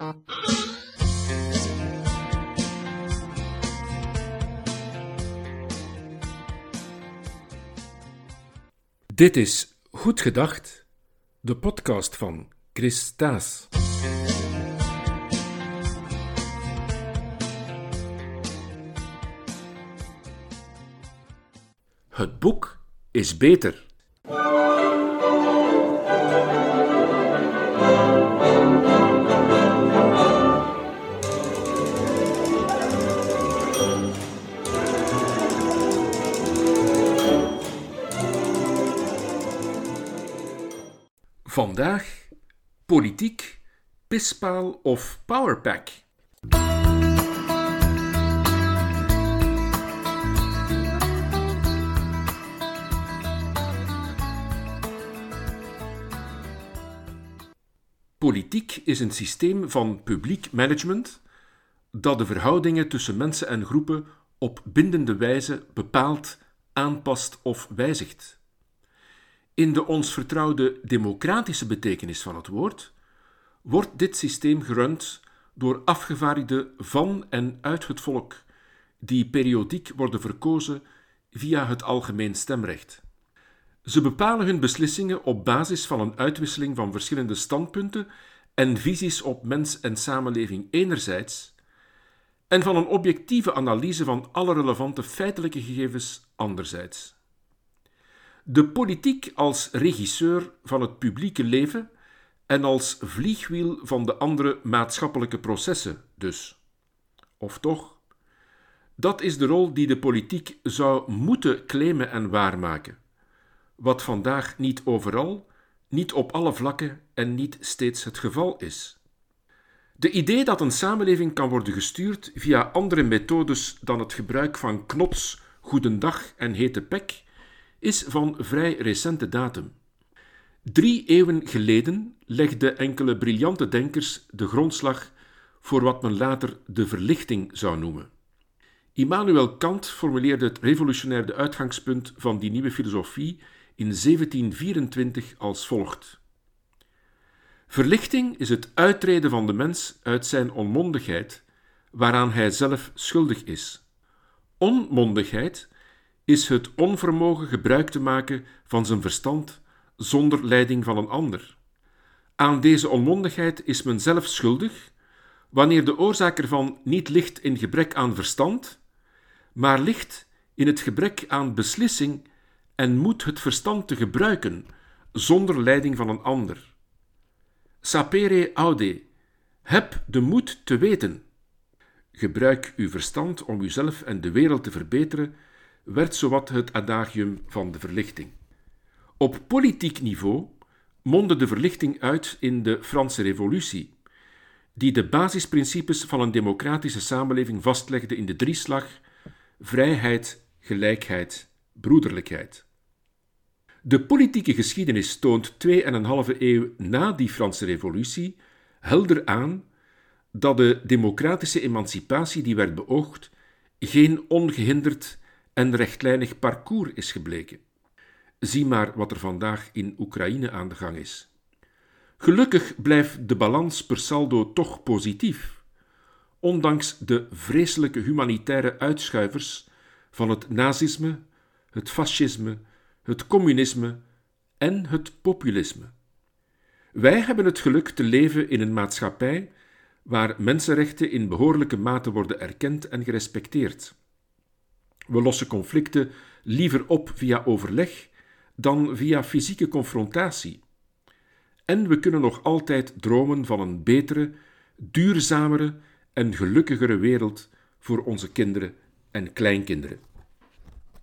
Dit is Goed Gedacht, de podcast van Chris Staes. Het boek is beter. Politiek, pispaal of powerpack. Politiek is een systeem van publiek management dat de verhoudingen tussen mensen en groepen op bindende wijze bepaalt, aanpast of wijzigt. In de ons vertrouwde democratische betekenis van het woord wordt dit systeem gerund door afgevaardigden van en uit het volk, die periodiek worden verkozen via het algemeen stemrecht. Ze bepalen hun beslissingen op basis van een uitwisseling van verschillende standpunten en visies op mens en samenleving enerzijds, en van een objectieve analyse van alle relevante feitelijke gegevens anderzijds. De politiek als regisseur van het publieke leven en als vliegwiel van de andere maatschappelijke processen, dus. Of toch? Dat is de rol die de politiek zou moeten claimen en waarmaken, wat vandaag niet overal, niet op alle vlakken en niet steeds het geval is. De idee dat een samenleving kan worden gestuurd via andere methodes dan het gebruik van knots, goedendag en hete pek is van vrij recente datum. Drie eeuwen geleden legden enkele briljante denkers de grondslag voor wat men later de verlichting zou noemen. Immanuel Kant formuleerde het revolutionaire uitgangspunt van die nieuwe filosofie in 1724 als volgt: Verlichting is het uittreden van de mens uit zijn onmondigheid, waaraan hij zelf schuldig is. Onmondigheid is het onvermogen gebruik te maken van zijn verstand zonder leiding van een ander. Aan deze onmondigheid is men zelf schuldig, wanneer de oorzaak ervan niet ligt in gebrek aan verstand, maar ligt in het gebrek aan beslissing en moet het verstand te gebruiken zonder leiding van een ander. Sapere aude, heb de moed te weten. Gebruik uw verstand om uzelf en de wereld te verbeteren werd zowat het adagium van de verlichting. Op politiek niveau mondde de verlichting uit in de Franse Revolutie, die de basisprincipes van een democratische samenleving vastlegde in de drieslag vrijheid, gelijkheid, broederlijkheid. De politieke geschiedenis toont twee en een halve eeuw na die Franse Revolutie helder aan dat de democratische emancipatie die werd beoogd geen ongehinderd en rechtlijnig parcours is gebleken. Zie maar wat er vandaag in Oekraïne aan de gang is. Gelukkig blijft de balans per saldo toch positief, ondanks de vreselijke humanitaire uitschuivers van het nazisme, het fascisme, het communisme en het populisme. Wij hebben het geluk te leven in een maatschappij waar mensenrechten in behoorlijke mate worden erkend en gerespecteerd. We lossen conflicten liever op via overleg dan via fysieke confrontatie. En we kunnen nog altijd dromen van een betere, duurzamere en gelukkigere wereld voor onze kinderen en kleinkinderen.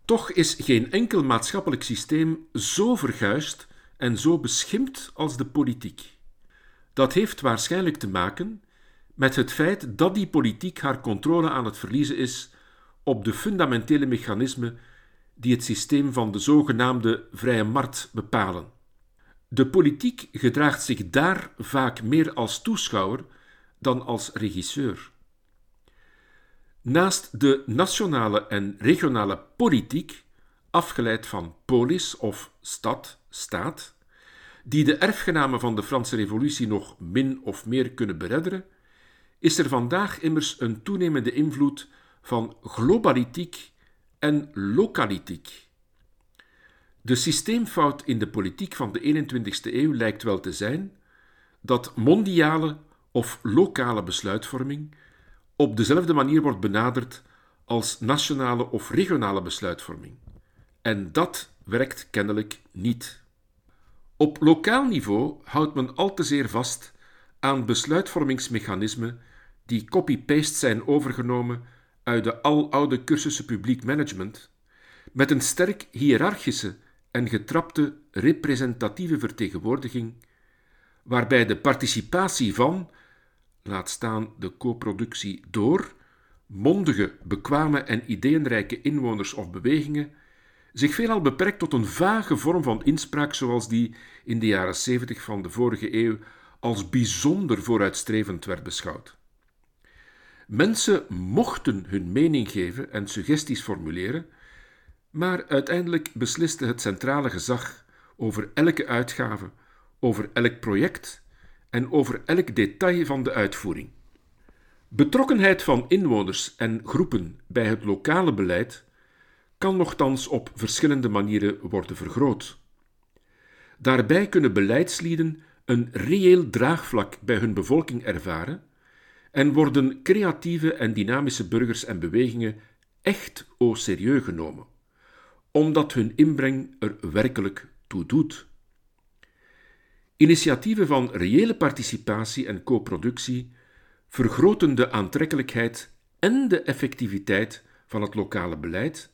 Toch is geen enkel maatschappelijk systeem zo verguisd en zo beschimpt als de politiek. Dat heeft waarschijnlijk te maken met het feit dat die politiek haar controle aan het verliezen is op de fundamentele mechanismen die het systeem van de zogenaamde vrije markt bepalen. De politiek gedraagt zich daar vaak meer als toeschouwer dan als regisseur. Naast de nationale en regionale politiek, afgeleid van polis of stad, staat, die de erfgenamen van de Franse Revolutie nog min of meer kunnen beredderen, is er vandaag immers een toenemende invloed van globalitiek en lokalitiek. De systeemfout in de politiek van de 21ste eeuw lijkt wel te zijn dat mondiale of lokale besluitvorming op dezelfde manier wordt benaderd als nationale of regionale besluitvorming. En dat werkt kennelijk niet. Op lokaal niveau houdt men al te zeer vast aan besluitvormingsmechanismen die copy-paste zijn overgenomen uit de aloude cursussen publiek management, met een sterk hiërarchische en getrapte representatieve vertegenwoordiging, waarbij de participatie van, laat staan de co-productie door, mondige, bekwame en ideeënrijke inwoners of bewegingen, zich veelal beperkt tot een vage vorm van inspraak zoals die in de jaren 70 van de vorige eeuw als bijzonder vooruitstrevend werd beschouwd. Mensen mochten hun mening geven en suggesties formuleren, maar uiteindelijk besliste het centrale gezag over elke uitgave, over elk project en over elk detail van de uitvoering. Betrokkenheid van inwoners en groepen bij het lokale beleid kan nogthans op verschillende manieren worden vergroot. Daarbij kunnen beleidslieden een reëel draagvlak bij hun bevolking ervaren en worden creatieve en dynamische burgers en bewegingen echt au sérieux genomen, omdat hun inbreng er werkelijk toe doet. Initiatieven van reële participatie en co-productie vergroten de aantrekkelijkheid en de effectiviteit van het lokale beleid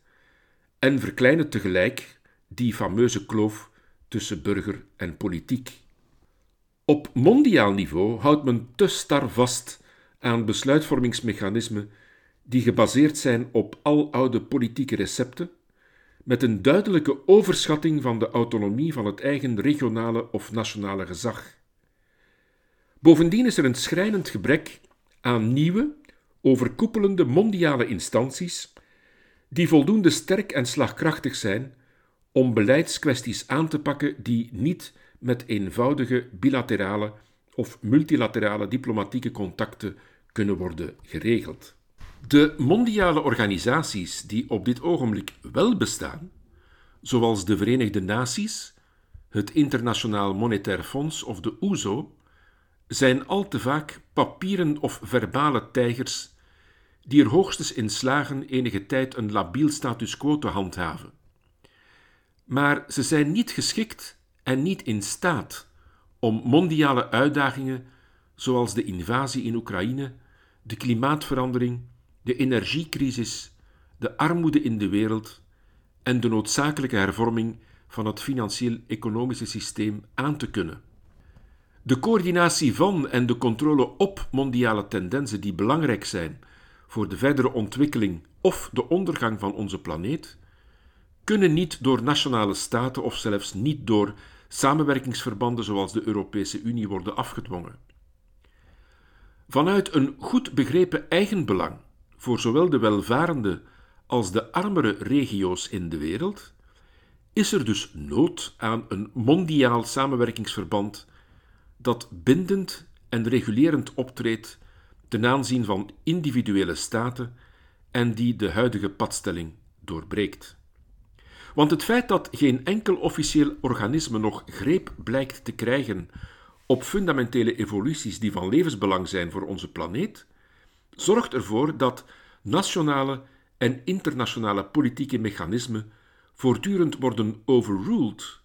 en verkleinen tegelijk die fameuze kloof tussen burger en politiek. Op mondiaal niveau houdt men te star vast aan besluitvormingsmechanismen die gebaseerd zijn op aloude politieke recepten, met een duidelijke overschatting van de autonomie van het eigen regionale of nationale gezag. Bovendien is er een schrijnend gebrek aan nieuwe, overkoepelende mondiale instanties die voldoende sterk en slagkrachtig zijn om beleidskwesties aan te pakken die niet met eenvoudige bilaterale of multilaterale diplomatieke contacten kunnen worden geregeld. De mondiale organisaties die op dit ogenblik wel bestaan, zoals de Verenigde Naties, het Internationaal Monetair Fonds of de OESO, e zijn al te vaak papieren of verbale tijgers die er hoogstens in slagen enige tijd een labiel status quo te handhaven. Maar ze zijn niet geschikt en niet in staat om mondiale uitdagingen zoals de invasie in Oekraïne, de klimaatverandering, de energiecrisis, de armoede in de wereld en de noodzakelijke hervorming van het financieel-economische systeem aan te kunnen. De coördinatie van en de controle op mondiale tendensen die belangrijk zijn voor de verdere ontwikkeling of de ondergang van onze planeet, kunnen niet door nationale staten of zelfs niet door samenwerkingsverbanden zoals de Europese Unie worden afgedwongen. Vanuit een goed begrepen eigenbelang voor zowel de welvarende als de armere regio's in de wereld, is er dus nood aan een mondiaal samenwerkingsverband dat bindend en regulerend optreedt ten aanzien van individuele staten en die de huidige padstelling doorbreekt. Want het feit dat geen enkel officieel organisme nog greep blijkt te krijgen op fundamentele evoluties die van levensbelang zijn voor onze planeet, zorgt ervoor dat nationale en internationale politieke mechanismen voortdurend worden overruled,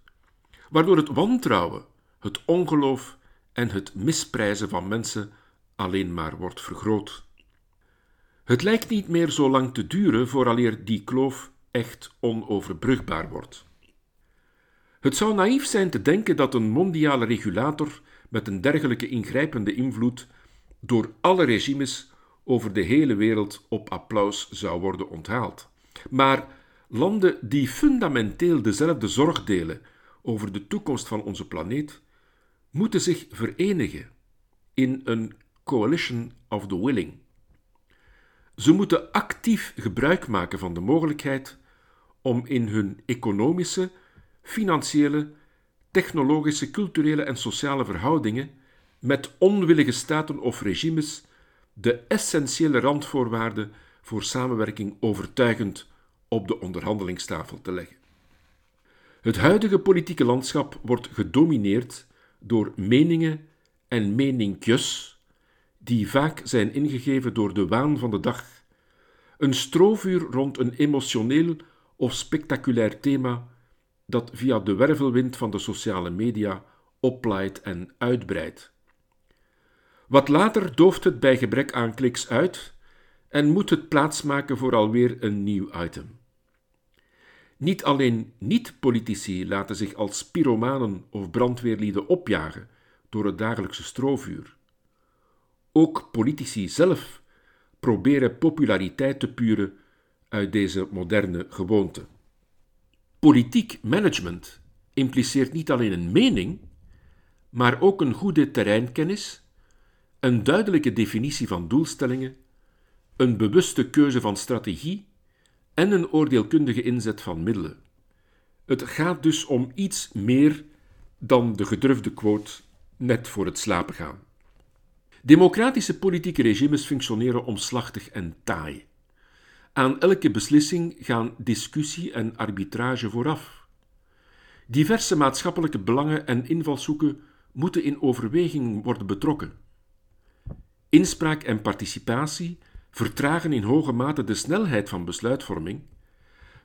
waardoor het wantrouwen, het ongeloof en het misprijzen van mensen alleen maar wordt vergroot. Het lijkt niet meer zo lang te duren vooraleer die kloof echt onoverbrugbaar wordt. Het zou naïef zijn te denken dat een mondiale regulator met een dergelijke ingrijpende invloed door alle regimes over de hele wereld op applaus zou worden onthaald. Maar landen die fundamenteel dezelfde zorg delen over de toekomst van onze planeet, moeten zich verenigen in een coalition of the willing. Ze moeten actief gebruik maken van de mogelijkheid om in hun economische, financiële, technologische, culturele en sociale verhoudingen met onwillige staten of regimes de essentiële randvoorwaarden voor samenwerking overtuigend op de onderhandelingstafel te leggen. Het huidige politieke landschap wordt gedomineerd door meningen en meninkjes die vaak zijn ingegeven door de waan van de dag. Een strovuur rond een emotioneel of spectaculair thema dat via de wervelwind van de sociale media oplaait en uitbreidt. Wat later dooft het bij gebrek aan kliks uit en moet het plaatsmaken voor alweer een nieuw item. Niet alleen niet-politici laten zich als pyromanen of brandweerlieden opjagen door het dagelijkse strovuur. Ook politici zelf proberen populariteit te puren uit deze moderne gewoonte. Politiek management impliceert niet alleen een mening, maar ook een goede terreinkennis, een duidelijke definitie van doelstellingen, een bewuste keuze van strategie en een oordeelkundige inzet van middelen. Het gaat dus om iets meer dan de gedurfde quote net voor het slapen gaan. Democratische politieke regimes functioneren omslachtig en taai. Aan elke beslissing gaan discussie en arbitrage vooraf. Diverse maatschappelijke belangen en invalshoeken moeten in overweging worden betrokken. Inspraak en participatie vertragen in hoge mate de snelheid van besluitvorming,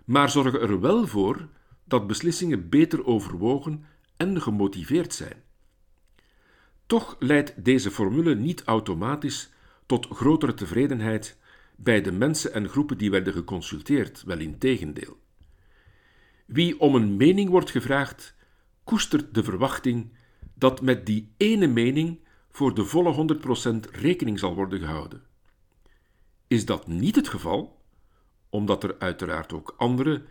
maar zorgen er wel voor dat beslissingen beter overwogen en gemotiveerd zijn. Toch leidt deze formule niet automatisch tot grotere tevredenheid bij de mensen en groepen die werden geconsulteerd, wel in tegendeel. Wie om een mening wordt gevraagd, koestert de verwachting dat met die ene mening voor de volle 100% rekening zal worden gehouden. Is dat niet het geval, omdat er uiteraard ook andere,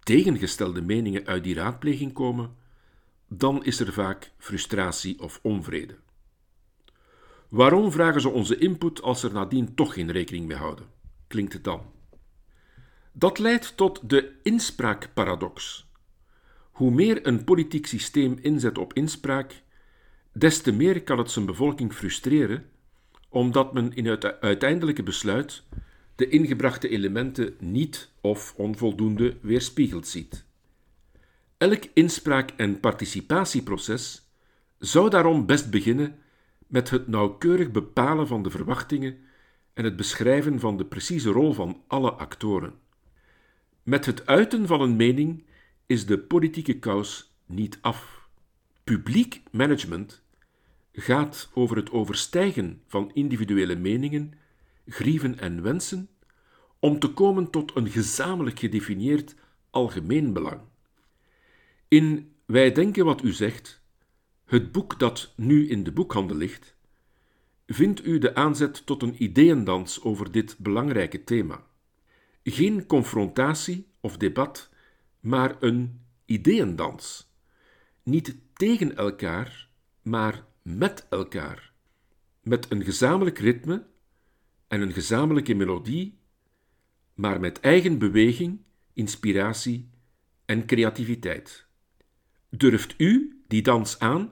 tegengestelde meningen uit die raadpleging komen, dan is er vaak frustratie of onvrede. Waarom vragen ze onze input als er nadien toch geen rekening mee houden? Klinkt het dan. Dat leidt tot de inspraakparadox. Hoe meer een politiek systeem inzet op inspraak, des te meer kan het zijn bevolking frustreren, omdat men in het uiteindelijke besluit de ingebrachte elementen niet of onvoldoende weerspiegeld ziet. Elk inspraak- en participatieproces zou daarom best beginnen met het nauwkeurig bepalen van de verwachtingen en het beschrijven van de precieze rol van alle actoren. Met het uiten van een mening is de politieke kous niet af. Publiek management gaat over het overstijgen van individuele meningen, grieven en wensen om te komen tot een gezamenlijk gedefinieerd algemeen belang. In Wij denken wat u zegt, het boek dat nu in de boekhandel ligt, vindt u de aanzet tot een ideeëndans over dit belangrijke thema. Geen confrontatie of debat, maar een ideeëndans. Niet tegen elkaar, maar met elkaar. Met een gezamenlijk ritme en een gezamenlijke melodie, maar met eigen beweging, inspiratie en creativiteit. Durft u die dans aan?